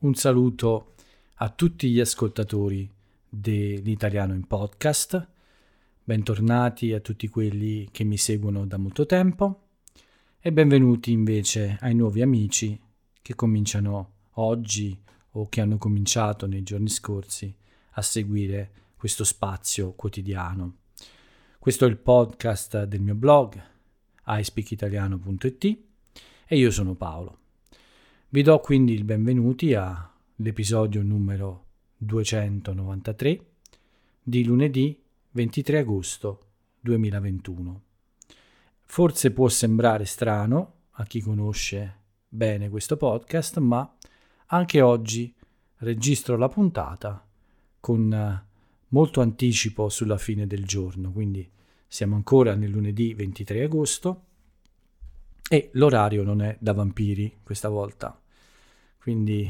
un saluto a tutti gli ascoltatori dell'italiano in podcast. Bentornati a tutti quelli che mi seguono da molto tempo e benvenuti invece ai nuovi amici che cominciano oggi o che hanno cominciato nei giorni scorsi a seguire questo spazio quotidiano. Questo è il podcast del mio blog iSpeakitaliano.it e io sono Paolo. Vi do quindi il benvenuti all'episodio numero 293 di lunedì 23 agosto 2021. Forse può sembrare strano a chi conosce bene questo podcast, ma anche oggi registro la puntata con molto anticipo sulla fine del giorno, quindi siamo ancora nel lunedì 23 agosto e l'orario non è da vampiri questa volta. Quindi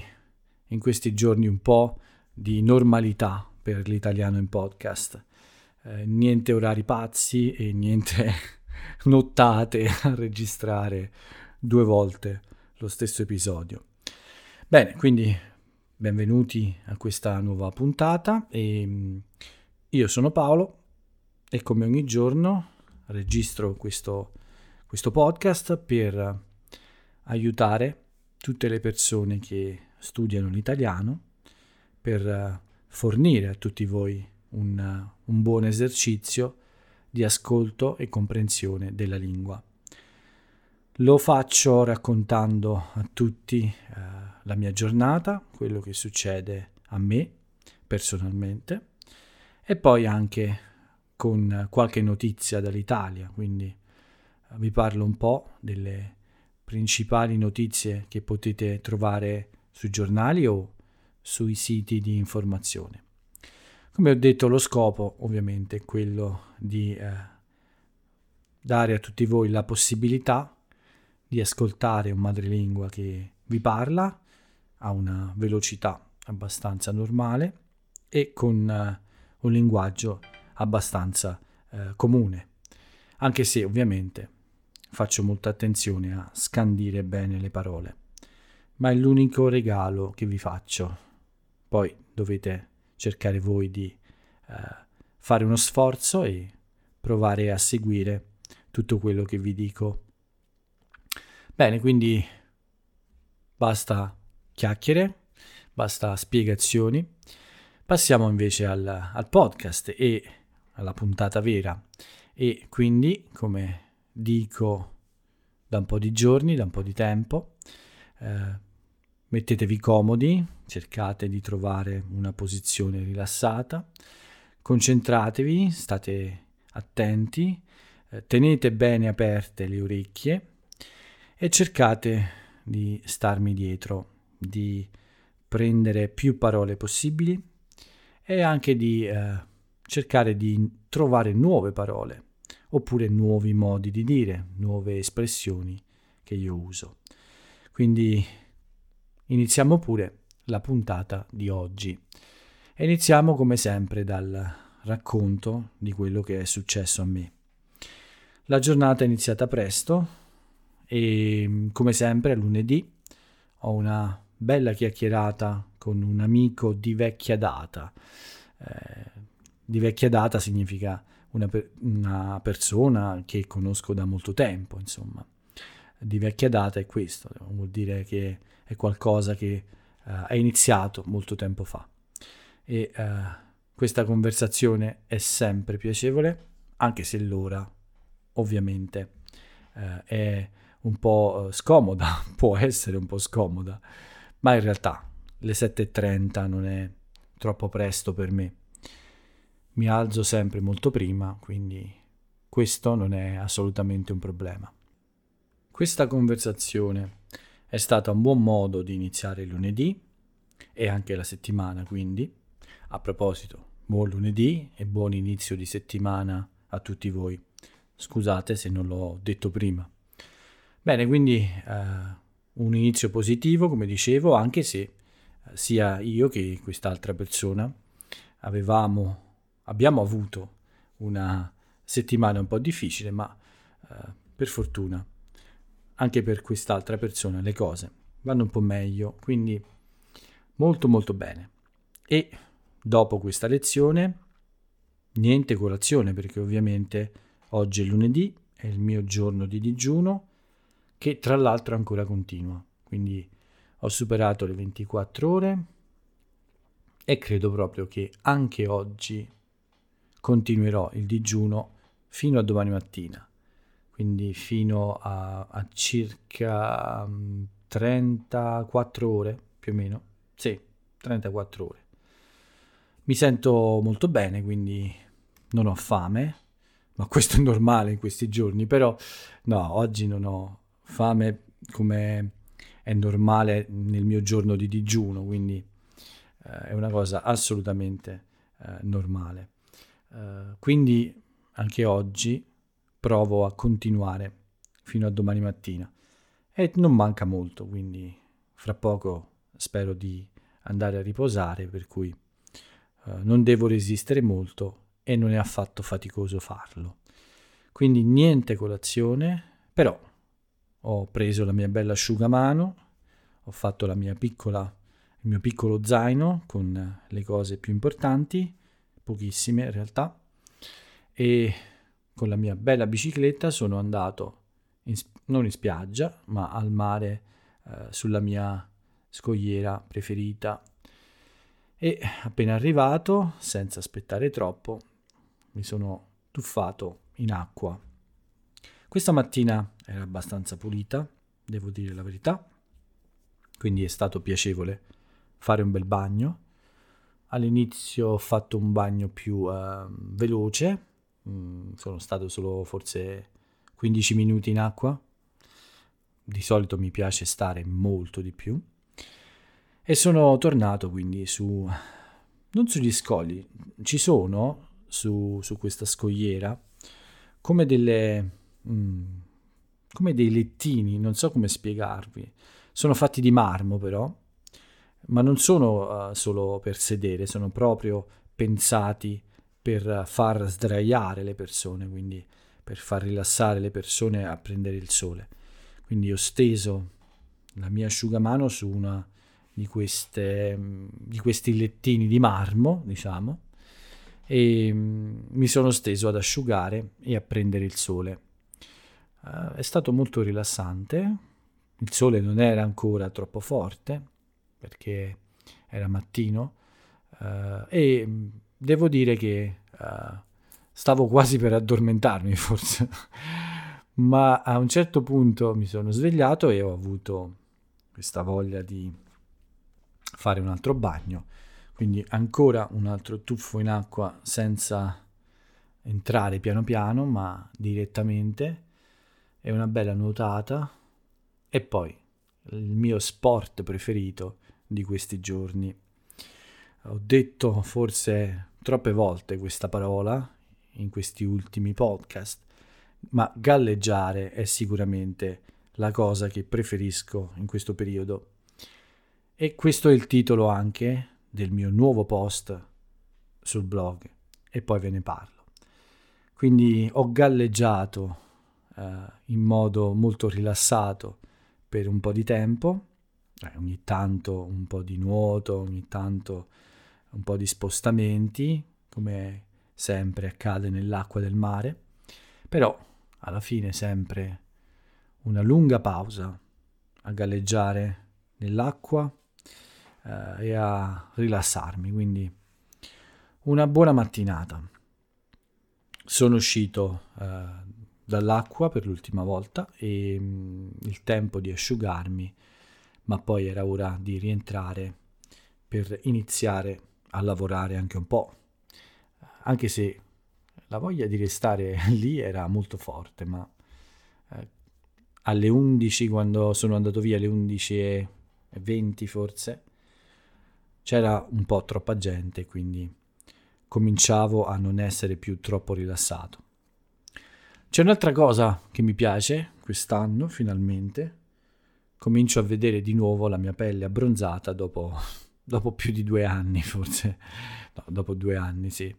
in questi giorni un po' di normalità per l'italiano in podcast. Eh, niente orari pazzi e niente nottate a registrare due volte lo stesso episodio. Bene, quindi benvenuti a questa nuova puntata e mm, io sono Paolo e come ogni giorno registro questo questo podcast per aiutare tutte le persone che studiano l'italiano, per fornire a tutti voi un, un buon esercizio di ascolto e comprensione della lingua. Lo faccio raccontando a tutti eh, la mia giornata, quello che succede a me personalmente e poi anche con qualche notizia dall'Italia, quindi vi parlo un po' delle principali notizie che potete trovare sui giornali o sui siti di informazione. Come ho detto, lo scopo ovviamente è quello di eh, dare a tutti voi la possibilità di ascoltare un madrelingua che vi parla a una velocità abbastanza normale e con eh, un linguaggio abbastanza eh, comune, anche se ovviamente faccio molta attenzione a scandire bene le parole, ma è l'unico regalo che vi faccio. Poi dovete cercare voi di eh, fare uno sforzo e provare a seguire tutto quello che vi dico. Bene, quindi basta chiacchiere, basta spiegazioni. Passiamo invece al, al podcast e alla puntata vera. E quindi, come dico da un po' di giorni, da un po' di tempo. Eh, mettetevi comodi, cercate di trovare una posizione rilassata, concentratevi, state attenti, eh, tenete bene aperte le orecchie e cercate di starmi dietro, di prendere più parole possibili e anche di eh, cercare di trovare nuove parole oppure nuovi modi di dire, nuove espressioni che io uso. Quindi iniziamo pure la puntata di oggi. E iniziamo come sempre dal racconto di quello che è successo a me. La giornata è iniziata presto e come sempre lunedì ho una bella chiacchierata con un amico di vecchia data. Eh, di vecchia data significa una, una persona che conosco da molto tempo, insomma. Di vecchia data è questo, vuol dire che è qualcosa che uh, è iniziato molto tempo fa. E uh, questa conversazione è sempre piacevole, anche se l'ora ovviamente uh, è un po' scomoda, può essere un po' scomoda, ma in realtà le 7.30 non è troppo presto per me mi alzo sempre molto prima, quindi questo non è assolutamente un problema. Questa conversazione è stata un buon modo di iniziare il lunedì e anche la settimana, quindi a proposito, buon lunedì e buon inizio di settimana a tutti voi. Scusate se non l'ho detto prima. Bene, quindi eh, un inizio positivo, come dicevo, anche se eh, sia io che quest'altra persona avevamo abbiamo avuto una settimana un po' difficile, ma eh, per fortuna anche per quest'altra persona le cose vanno un po' meglio, quindi molto molto bene. E dopo questa lezione, niente colazione perché ovviamente oggi è lunedì, è il mio giorno di digiuno che tra l'altro ancora continua. Quindi ho superato le 24 ore e credo proprio che anche oggi continuerò il digiuno fino a domani mattina, quindi fino a, a circa 34 mm, ore più o meno, sì, 34 ore. Mi sento molto bene, quindi non ho fame, ma questo è normale in questi giorni, però no, oggi non ho fame come è normale nel mio giorno di digiuno, quindi eh, è una cosa assolutamente eh, normale. Eh, quindi anche oggi provo a continuare fino a domani mattina e non manca molto, quindi fra poco spero di andare a riposare, per cui eh, non devo resistere molto e non è affatto faticoso farlo. Quindi niente colazione, però ho preso la mia bella asciugamano, ho fatto la mia piccola, il mio piccolo zaino con le cose più importanti, pochissime in realtà, e con la mia bella bicicletta sono andato in, non in spiaggia, ma al mare eh, sulla mia scogliera preferita. E appena arrivato, senza aspettare troppo, mi sono tuffato in acqua questa mattina era abbastanza pulita, devo dire la verità, quindi è stato piacevole fare un bel bagno. All'inizio ho fatto un bagno più uh, veloce, mm, sono stato solo forse 15 minuti in acqua, di solito mi piace stare molto di più, e sono tornato quindi su, non sugli scogli, ci sono su, su questa scogliera come delle mm, come dei lettini, non so come spiegarvi. Sono fatti di marmo però, ma non sono uh, solo per sedere, sono proprio pensati per far sdraiare le persone, quindi per far rilassare le persone a prendere il sole. Quindi ho steso la mia asciugamano su una di, queste, di questi lettini di marmo, diciamo, e mm, mi sono steso ad asciugare e a prendere il sole. Uh, è stato molto rilassante, il sole non era ancora troppo forte perché era mattino uh, e mm, devo dire che uh, stavo quasi per addormentarmi forse, ma a un certo punto mi sono svegliato e ho avuto questa voglia di fare un altro bagno, quindi ancora un altro tuffo in acqua senza entrare piano piano ma direttamente. E una bella nuotata. E poi il mio sport preferito di questi giorni. Ho detto forse troppe volte questa parola in questi ultimi podcast, ma galleggiare è sicuramente la cosa che preferisco in questo periodo. E questo è il titolo anche del mio nuovo post sul blog e poi ve ne parlo. Quindi ho galleggiato eh, in modo molto rilassato per un po' di tempo, eh, ogni tanto un po' di nuoto, ogni tanto un po' di spostamenti, come sempre accade nell'acqua del mare, però alla fine sempre una lunga pausa a galleggiare nell'acqua eh, e a rilassarmi, quindi una buona mattinata. Sono uscito eh, dall'acqua per l'ultima volta e mh, mm, il tempo di asciugarmi, ma poi era ora di rientrare per iniziare a lavorare anche un po', anche se la voglia di restare lì era molto forte, ma eh, alle 11 quando sono andato via, alle 11 e 20 forse, c'era un po' troppa gente, quindi cominciavo a non essere più troppo rilassato. C'è un'altra cosa che mi piace quest'anno, finalmente. Comincio a vedere di nuovo la mia pelle abbronzata dopo, dopo più di due anni, forse. No, dopo due anni, sì.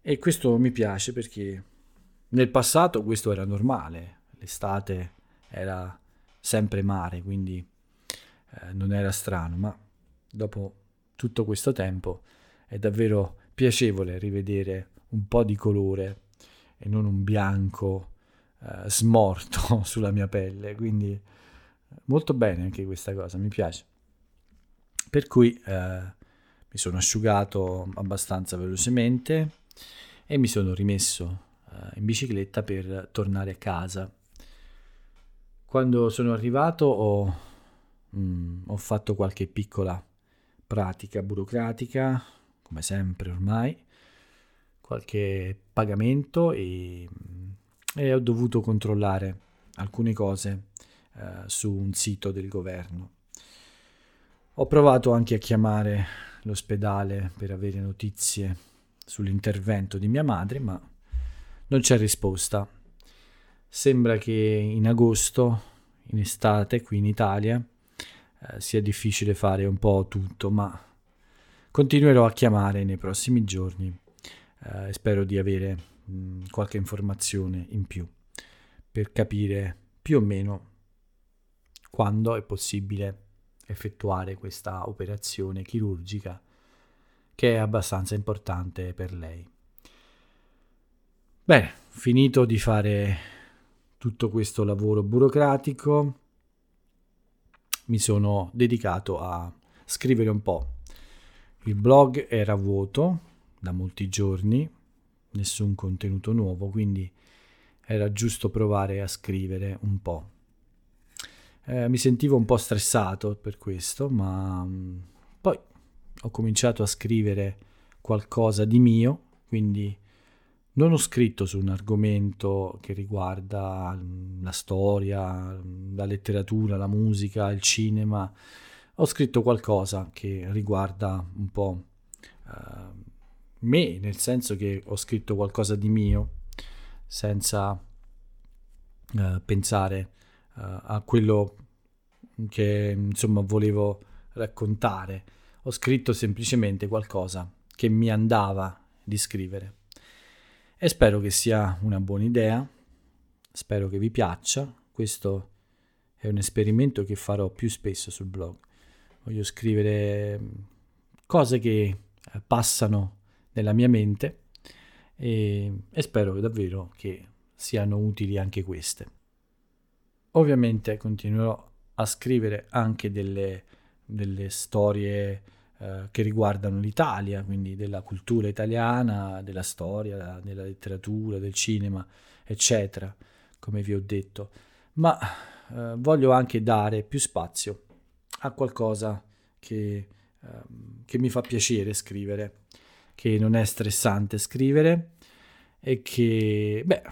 E questo mi piace perché nel passato questo era normale. L'estate era sempre mare, quindi eh, non era strano, ma dopo tutto questo tempo è davvero piacevole rivedere un po' di colore e non un bianco eh, smorto sulla mia pelle, quindi molto bene anche questa cosa, mi piace. Per cui eh, mi sono asciugato abbastanza velocemente e mi sono rimesso eh, in bicicletta per tornare a casa. Quando sono arrivato ho, mm, ho fatto qualche piccola pratica burocratica, come sempre ormai, qualche pagamento e, e ho dovuto controllare alcune cose eh, su un sito del governo. Ho provato anche a chiamare l'ospedale per avere notizie sull'intervento di mia madre, ma non c'è risposta. Sembra che in agosto, in estate, qui in Italia, eh, sia difficile fare un po' tutto, ma continuerò a chiamare nei prossimi giorni eh, e spero di avere mh, qualche informazione in più per capire più o meno quando è possibile effettuare questa operazione chirurgica che è abbastanza importante per lei. Bene, finito di fare tutto questo lavoro burocratico, mi sono dedicato a scrivere un po'. Il blog era vuoto da molti giorni, nessun contenuto nuovo, quindi era giusto provare a scrivere un po'. Eh, mi sentivo un po' stressato per questo, ma mm, poi ho cominciato a scrivere qualcosa di mio, quindi non ho scritto su un argomento che riguarda mm, la storia, mm, la letteratura, la musica, il cinema, ho scritto qualcosa che riguarda un po' uh, me, nel senso che ho scritto qualcosa di mio senza uh, pensare a quello che insomma volevo raccontare. Ho scritto semplicemente qualcosa che mi andava di scrivere. E spero che sia una buona idea, spero che vi piaccia. Questo è un esperimento che farò più spesso sul blog. Voglio scrivere cose che eh, passano nella mia mente e, e spero davvero che siano utili anche queste. Ovviamente continuerò a scrivere anche delle, delle storie eh, che riguardano l'Italia, quindi della cultura italiana, della storia, della letteratura, del cinema, eccetera, come vi ho detto. Ma eh, voglio anche dare più spazio a qualcosa che, eh, che mi fa piacere scrivere, che non è stressante scrivere e che, beh,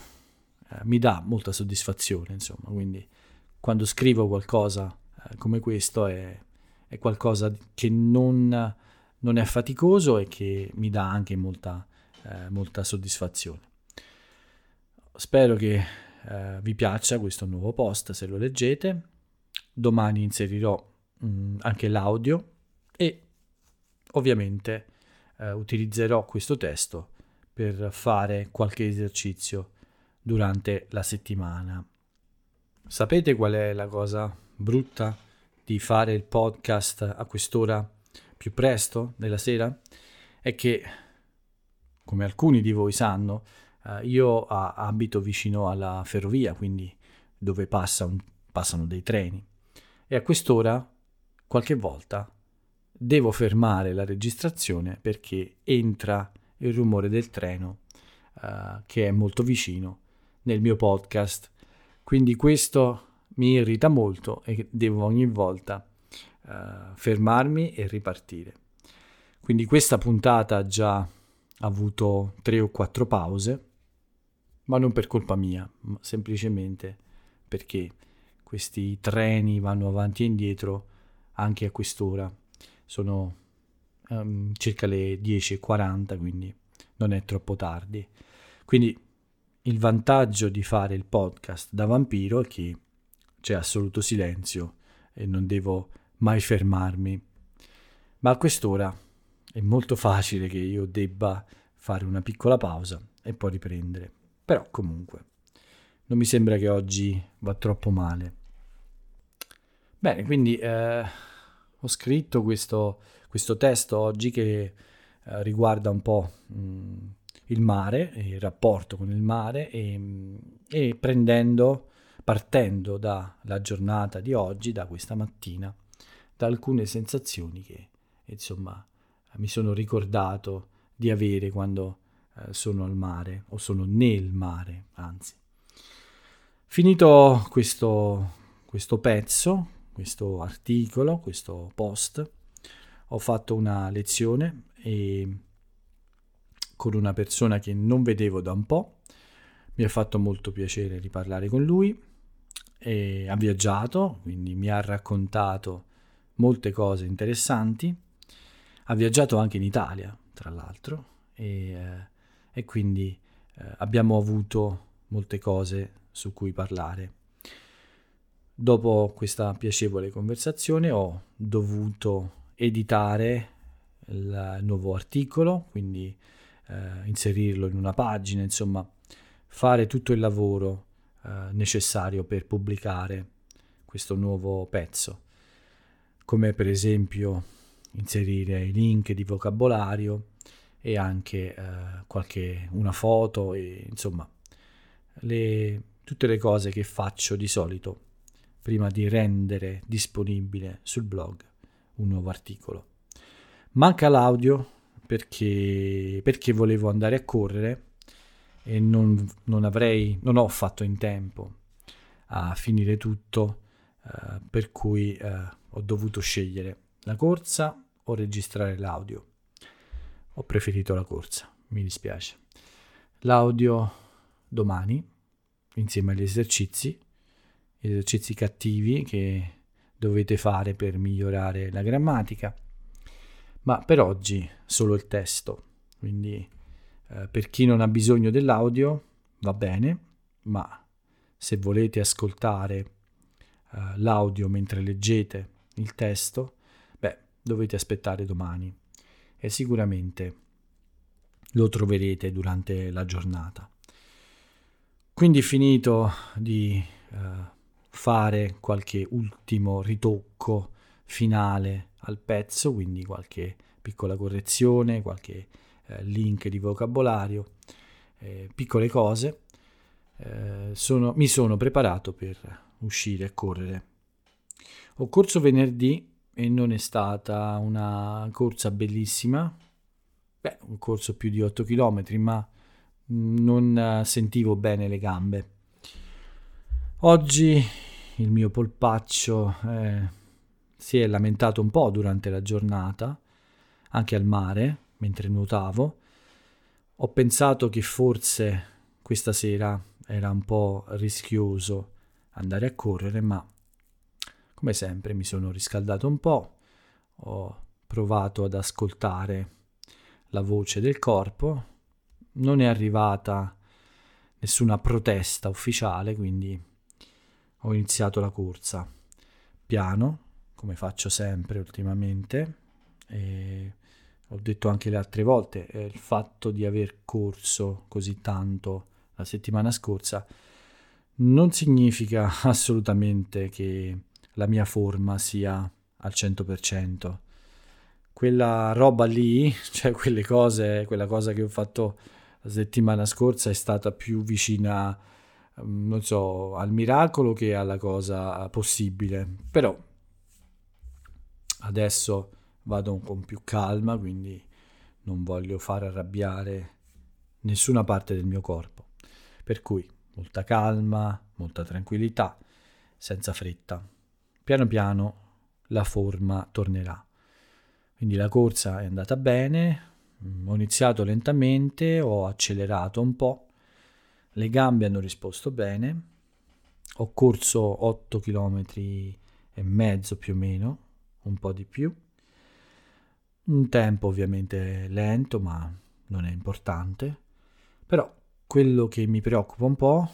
eh, mi dà molta soddisfazione, insomma, quindi quando scrivo qualcosa eh, come questo è, è, qualcosa che non, non, è faticoso e che mi dà anche molta, eh, molta soddisfazione. Spero che eh, vi piaccia questo nuovo post se lo leggete. Domani inserirò mh, mm, anche l'audio e ovviamente eh, utilizzerò questo testo per fare qualche esercizio durante la settimana. Sapete qual è la cosa brutta di fare il podcast a quest'ora più presto della sera? È che, come alcuni di voi sanno, eh, io abito vicino alla ferrovia, quindi dove passa un, passano dei treni. E a quest'ora, qualche volta, devo fermare la registrazione perché entra il rumore del treno uh, che è molto vicino nel mio podcast. Quindi questo mi irrita molto e devo ogni volta uh, fermarmi e ripartire. Quindi questa puntata ha già avuto tre o quattro pause, ma non per colpa mia, semplicemente perché questi treni vanno avanti e indietro anche a quest'ora sono um, circa le 10.40, quindi non è troppo tardi. Quindi il vantaggio di fare il podcast da vampiro è che c'è assoluto silenzio e non devo mai fermarmi. Ma a quest'ora è molto facile che io debba fare una piccola pausa e poi riprendere. Però comunque non mi sembra che oggi va troppo male. Bene, quindi eh, ho scritto questo, questo testo oggi che eh, riguarda un po' mh, il mare, il rapporto con il mare e, e prendendo, partendo dalla giornata di oggi, da questa mattina, da alcune sensazioni che insomma mi sono ricordato di avere quando eh, sono al mare o sono nel mare, anzi. Finito questo, questo pezzo, questo articolo, questo post, ho fatto una lezione e con una persona che non vedevo da un po'. Mi ha fatto molto piacere riparlare con lui. E ha viaggiato, quindi mi ha raccontato molte cose interessanti. Ha viaggiato anche in Italia, tra l'altro, e, eh, e quindi eh, abbiamo avuto molte cose su cui parlare. Dopo questa piacevole conversazione ho dovuto editare il nuovo articolo, quindi eh, inserirlo in una pagina, insomma, fare tutto il lavoro eh, necessario per pubblicare questo nuovo pezzo, come per esempio inserire i link di vocabolario e anche eh, qualche una foto e insomma le, tutte le cose che faccio di solito prima di rendere disponibile sul blog un nuovo articolo. Manca l'audio perché, perché volevo andare a correre e non, non, avrei, non ho fatto in tempo a finire tutto, eh, per cui eh, ho dovuto scegliere la corsa o registrare l'audio. Ho preferito la corsa, mi dispiace. L'audio domani, insieme agli esercizi, esercizi cattivi che dovete fare per migliorare la grammatica ma per oggi solo il testo, quindi eh, per chi non ha bisogno dell'audio va bene, ma se volete ascoltare eh, l'audio mentre leggete il testo, beh, dovete aspettare domani e sicuramente lo troverete durante la giornata. Quindi finito di eh, fare qualche ultimo ritocco finale al pezzo, quindi qualche piccola correzione, qualche eh, link di vocabolario, eh, piccole cose. Eh, sono, mi sono preparato per uscire e correre. Ho corso venerdì e non è stata una corsa bellissima, beh, un corso più di 8 km, ma non sentivo bene le gambe. Oggi il mio polpaccio è si è lamentato un po' durante la giornata, anche al mare, mentre nuotavo. Ho pensato che forse questa sera era un po' rischioso andare a correre, ma come sempre mi sono riscaldato un po', ho provato ad ascoltare la voce del corpo, non è arrivata nessuna protesta ufficiale, quindi ho iniziato la corsa piano, come faccio sempre ultimamente. E ho detto anche le altre volte, eh, il fatto di aver corso così tanto la settimana scorsa non significa assolutamente che la mia forma sia al 100%. Quella roba lì, cioè quelle cose, quella cosa che ho fatto la settimana scorsa è stata più vicina, mm, non so, al miracolo che alla cosa possibile. Però Adesso vado con più calma, quindi non voglio far arrabbiare nessuna parte del mio corpo. Per cui molta calma, molta tranquillità, senza fretta. Piano piano la forma tornerà. Quindi la corsa è andata bene, ho iniziato lentamente, ho accelerato un po', le gambe hanno risposto bene, ho corso 8 km e mezzo più o meno, un po' di più. Un tempo ovviamente lento, ma non è importante. Però quello che mi preoccupa un po',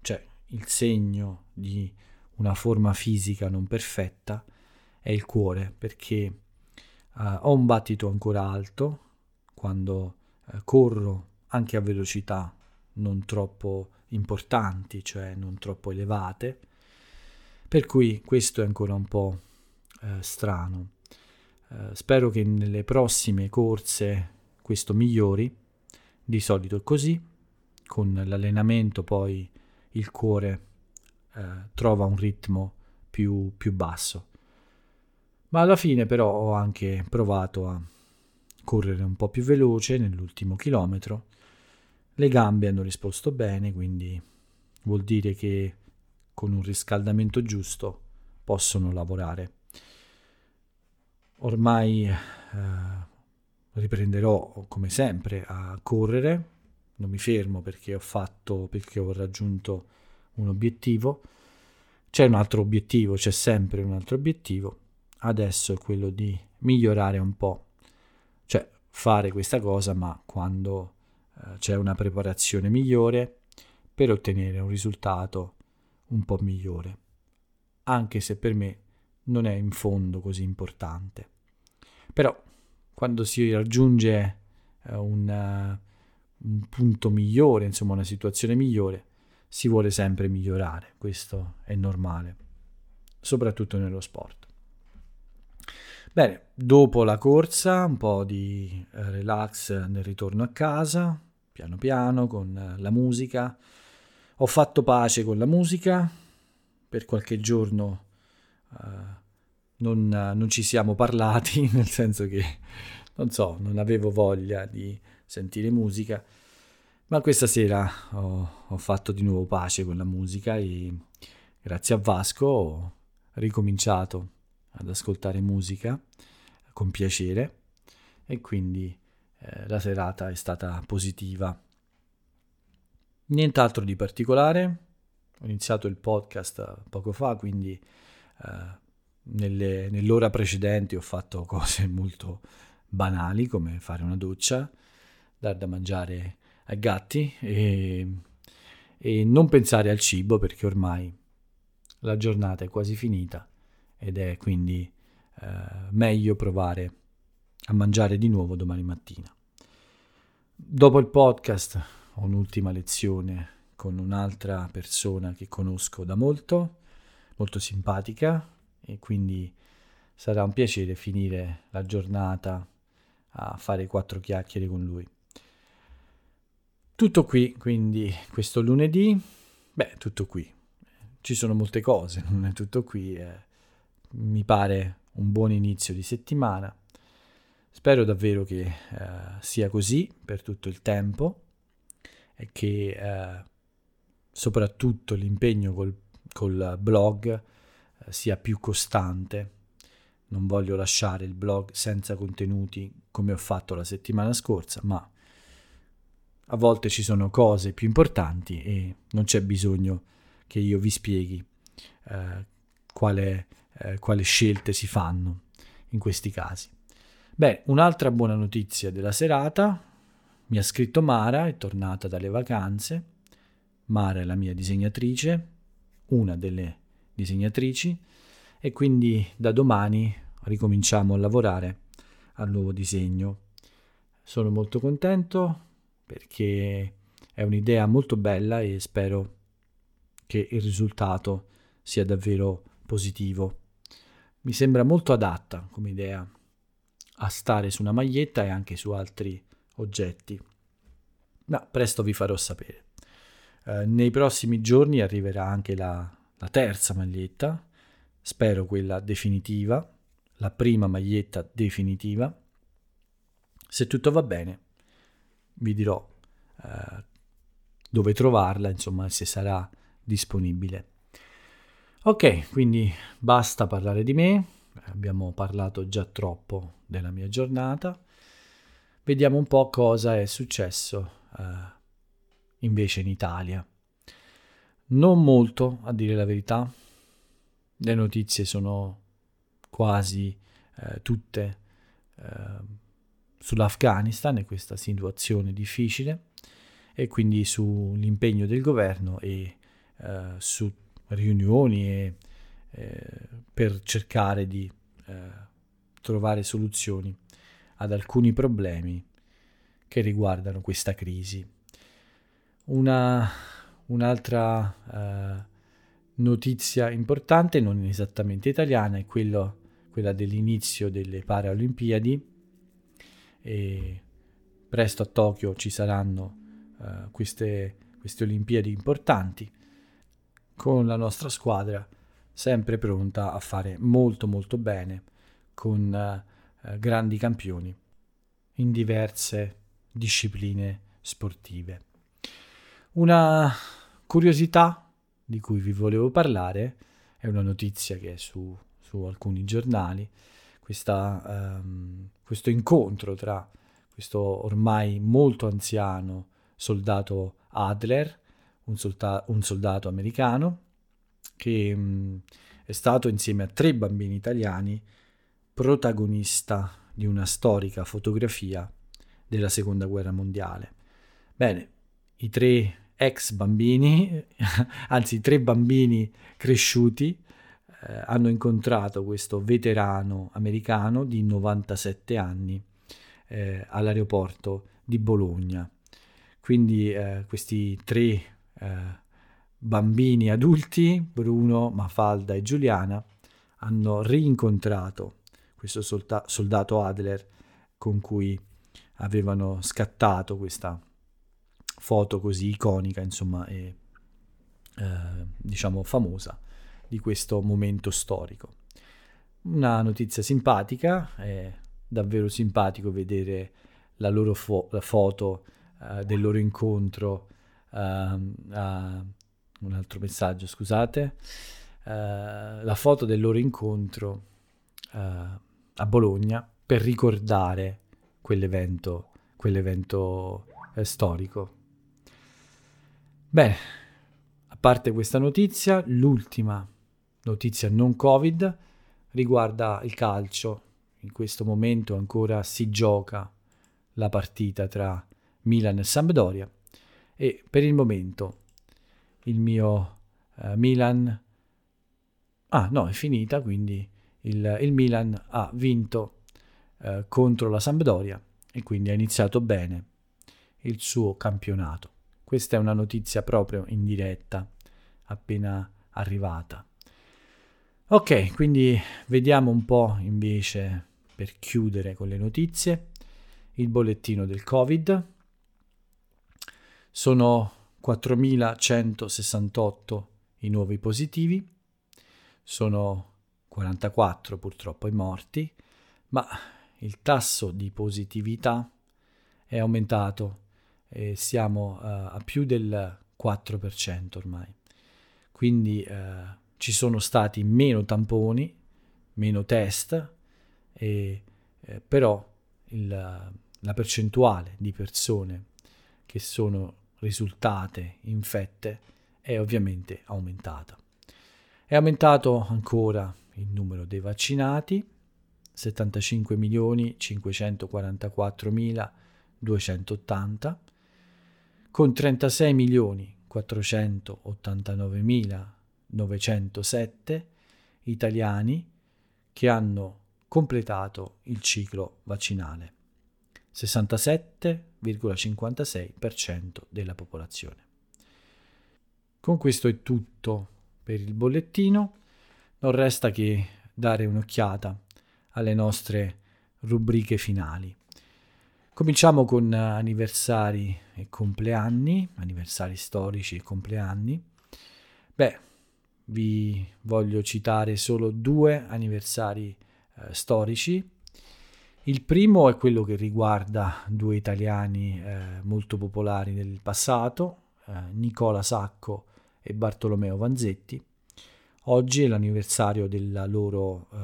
cioè il segno di una forma fisica non perfetta, è il cuore, perché uh, ho un battito ancora alto quando uh, corro anche a velocità non troppo importanti, cioè non troppo elevate, per cui questo è ancora un po' eh, strano. Eh, spero che nelle prossime corse questo migliori, di solito è così, con l'allenamento poi il cuore eh, trova un ritmo più, più basso. Ma alla fine però ho anche provato a correre un po' più veloce nell'ultimo chilometro. Le gambe hanno risposto bene, quindi vuol dire che con un riscaldamento giusto possono lavorare. Ormai eh, riprenderò come sempre a correre, non mi fermo perché ho fatto, perché ho raggiunto un obiettivo. C'è un altro obiettivo, c'è sempre un altro obiettivo. Adesso è quello di migliorare un po', cioè fare questa cosa, ma quando eh, c'è una preparazione migliore per ottenere un risultato un po' migliore, anche se per me non è in fondo così importante. Però quando si raggiunge eh, un, uh, un punto migliore, insomma una situazione migliore, si vuole sempre migliorare, questo è normale, soprattutto nello sport. Bene, dopo la corsa, un po' di eh, relax nel ritorno a casa, piano piano con eh, la musica. Ho fatto pace con la musica, per qualche giorno uh, non, non ci siamo parlati, nel senso che, non so, non avevo voglia di sentire musica ma questa sera ho, ho, fatto di nuovo pace con la musica e grazie a Vasco ho ricominciato ad ascoltare musica con piacere e quindi eh, la serata è stata positiva. Nient'altro di particolare, ho iniziato il podcast poco fa, quindi eh, nelle, nell'ora precedente ho fatto cose molto banali come fare una doccia, dar da mangiare ai gatti e, e non pensare al cibo perché ormai la giornata è quasi finita ed è quindi eh, meglio provare a mangiare di nuovo domani mattina. Dopo il podcast ho un'ultima lezione con un'altra persona che conosco da molto, molto simpatica e quindi sarà un piacere finire la giornata a fare quattro chiacchiere con lui. Tutto qui, quindi questo lunedì, beh, tutto qui. Ci sono molte cose, non è tutto qui. Eh. Mi pare un buon inizio di settimana. Spero davvero che eh, sia così per tutto il tempo e che eh, soprattutto l'impegno col, col blog sia più costante. Non voglio lasciare il blog senza contenuti come ho fatto la settimana scorsa, ma a volte ci sono cose più importanti e non c'è bisogno che io vi spieghi eh, quale, eh, quale scelte si fanno in questi casi. Beh, un'altra buona notizia della serata, mi ha scritto Mara, è tornata dalle vacanze. Mara è la mia disegnatrice, una delle disegnatrici, e quindi da domani ricominciamo a lavorare al nuovo disegno. Sono molto contento, perché è un'idea molto bella e spero che il risultato sia davvero positivo. Mi sembra molto adatta come idea a stare su una maglietta e anche su altri oggetti. Ma presto vi farò sapere. Eh, nei prossimi giorni arriverà anche la, la terza maglietta, spero quella definitiva, la prima maglietta definitiva. Se tutto va bene, vi dirò eh, dove trovarla, insomma, se sarà disponibile. Ok, quindi basta parlare di me, abbiamo parlato già troppo della mia giornata. Vediamo un po' cosa è successo eh, invece in Italia. Non molto, a dire la verità. Le notizie sono quasi eh, tutte eh, sull'Afghanistan e questa situazione difficile e quindi sull'impegno del governo e eh, su riunioni e, eh, per cercare di eh, trovare soluzioni ad alcuni problemi che riguardano questa crisi. Una, un'altra eh, notizia importante, non esattamente italiana, è quello quella dell'inizio delle Paralimpiadi e presto a Tokyo ci saranno uh, queste, queste Olimpiadi importanti con la nostra squadra sempre pronta a fare molto molto bene con uh, grandi campioni in diverse discipline sportive. Una curiosità di cui vi volevo parlare è una notizia che è su, su alcuni giornali, questa, um, questo incontro tra questo ormai molto anziano soldato Adler, un, solta- un soldato americano, che um, è stato insieme a tre bambini italiani protagonista di una storica fotografia della seconda guerra mondiale. Bene, i tre ex bambini, anzi tre bambini cresciuti, eh, hanno incontrato questo veterano americano di 97 anni eh, all'aeroporto di Bologna. Quindi eh, questi tre eh, bambini adulti, Bruno, Mafalda e Giuliana, hanno rincontrato questo solta- soldato Adler con cui avevano scattato questa foto così iconica, insomma, e eh, diciamo famosa di questo momento storico. Una notizia simpatica, è davvero simpatico vedere la loro fo- la foto uh, del loro incontro. Uh, uh, un altro messaggio, scusate. la foto del loro incontro a Bologna per ricordare quell'evento, quell'evento eh, storico. Bene, a parte questa notizia, l'ultima notizia non Covid riguarda il calcio. In questo momento ancora si gioca la partita tra Milan e Sampdoria e per il momento il mio uh, Milan ah no è finita quindi il, il Milan ha vinto uh, contro la Sampdoria e quindi ha iniziato bene il suo campionato questa è una notizia proprio in diretta appena arrivata. Ok, quindi vediamo un po' invece per chiudere con le notizie. Il bollettino del Covid. Sono 4.168 i nuovi positivi, sono 44 purtroppo i morti, ma il tasso di positività è aumentato e siamo uh, a più del 4% ormai. Quindi uh, ci sono stati meno tamponi, meno test, e, eh, però il, la percentuale di persone che sono risultate infette è ovviamente aumentata. È aumentato ancora il numero dei vaccinati, 75 milioni 544 mila 280, con 36 milioni 489 mila 907 italiani che hanno completato il ciclo vaccinale, 67,56% della popolazione. Con questo è tutto per il bollettino, non resta che dare un'occhiata alle nostre rubriche finali. Cominciamo con anniversari e compleanni, anniversari storici e compleanni. Beh, vi voglio citare solo due anniversari eh, storici. Il primo è quello che riguarda due italiani eh, molto popolari del passato, eh, Nicola Sacco e Bartolomeo Vanzetti. Oggi è l'anniversario della loro eh,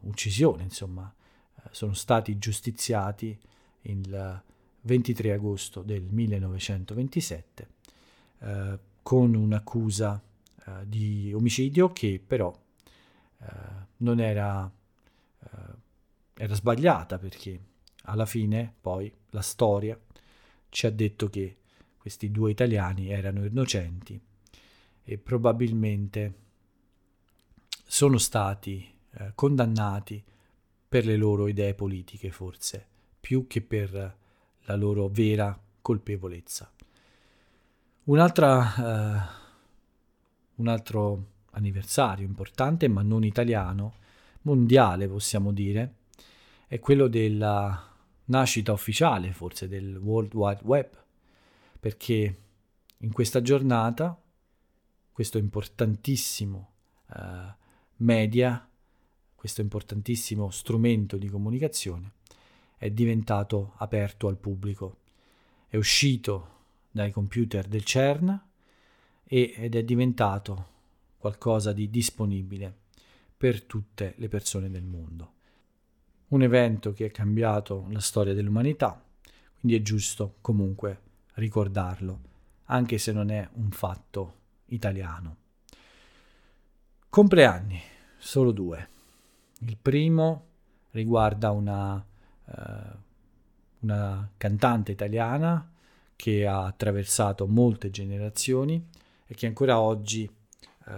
uccisione, insomma, eh, sono stati giustiziati il 23 agosto del 1927 eh, con un'accusa uh, di omicidio che però uh, non era, uh, era sbagliata perché alla fine poi la storia ci ha detto che questi due italiani erano innocenti e probabilmente sono stati condannati per le loro idee politiche forse più che per la loro vera colpevolezza. Un'altra un altro anniversario importante, ma non italiano, mondiale, possiamo dire, è quello della nascita ufficiale, forse, del World Wide Web, perché in questa giornata questo importantissimo uh, media, questo importantissimo strumento di comunicazione, è diventato aperto al pubblico. È uscito dai computer del CERN ed è diventato qualcosa di disponibile per tutte le persone del mondo. Un evento che ha cambiato la storia dell'umanità, quindi è giusto comunque ricordarlo, anche se non è un fatto italiano. Compleanni, solo due. Il primo riguarda una, una cantante italiana che ha attraversato molte generazioni e che ancora oggi uh,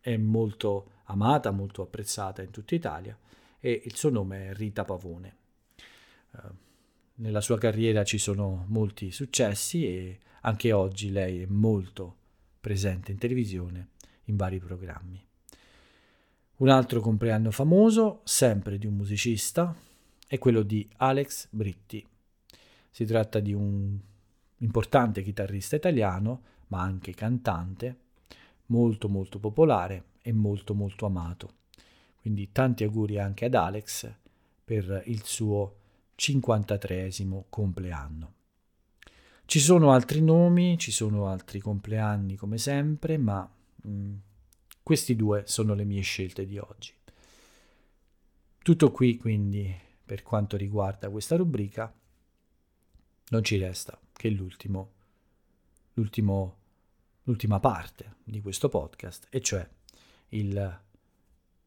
è molto amata, molto apprezzata in tutta Italia e il suo nome è Rita Pavone. Uh, nella sua carriera ci sono molti successi e anche oggi lei è molto presente in televisione in vari programmi. Un altro compleanno famoso, sempre di un musicista, è quello di Alex Britti. Si tratta di un importante chitarrista italiano, ma anche cantante, molto molto popolare e molto molto amato. Quindi tanti auguri anche ad Alex per il suo 53 compleanno. Ci sono altri nomi, ci sono altri compleanni come sempre, ma mh, mm, questi due sono le mie scelte di oggi. Tutto qui quindi per quanto riguarda questa rubrica. Non ci resta che l'ultimo, l'ultimo, l'ultima parte di questo podcast, e cioè il,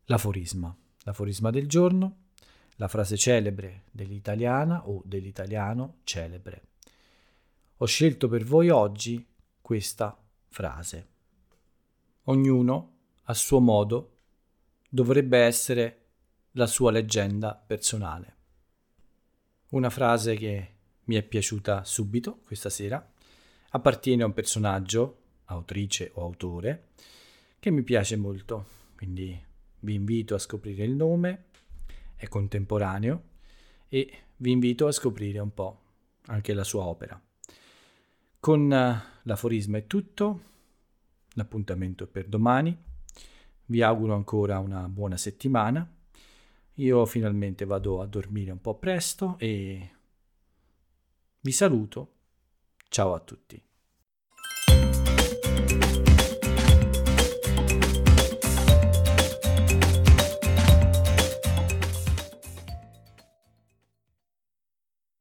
l'aforisma. L'aforisma del giorno, la frase celebre dell'italiana o dell'italiano celebre. Ho scelto per voi oggi questa frase. Ognuno, a suo modo, dovrebbe essere la sua leggenda personale. Una frase che mi è piaciuta subito questa sera, appartiene a un personaggio, autrice o autore, che mi piace molto, quindi vi invito a scoprire il nome, è contemporaneo e vi invito a scoprire un po' anche la sua opera. Con l'aforisma è tutto, l'appuntamento è per domani, vi auguro ancora una buona settimana, io finalmente vado a dormire un po' presto e vi saluto, ciao a tutti.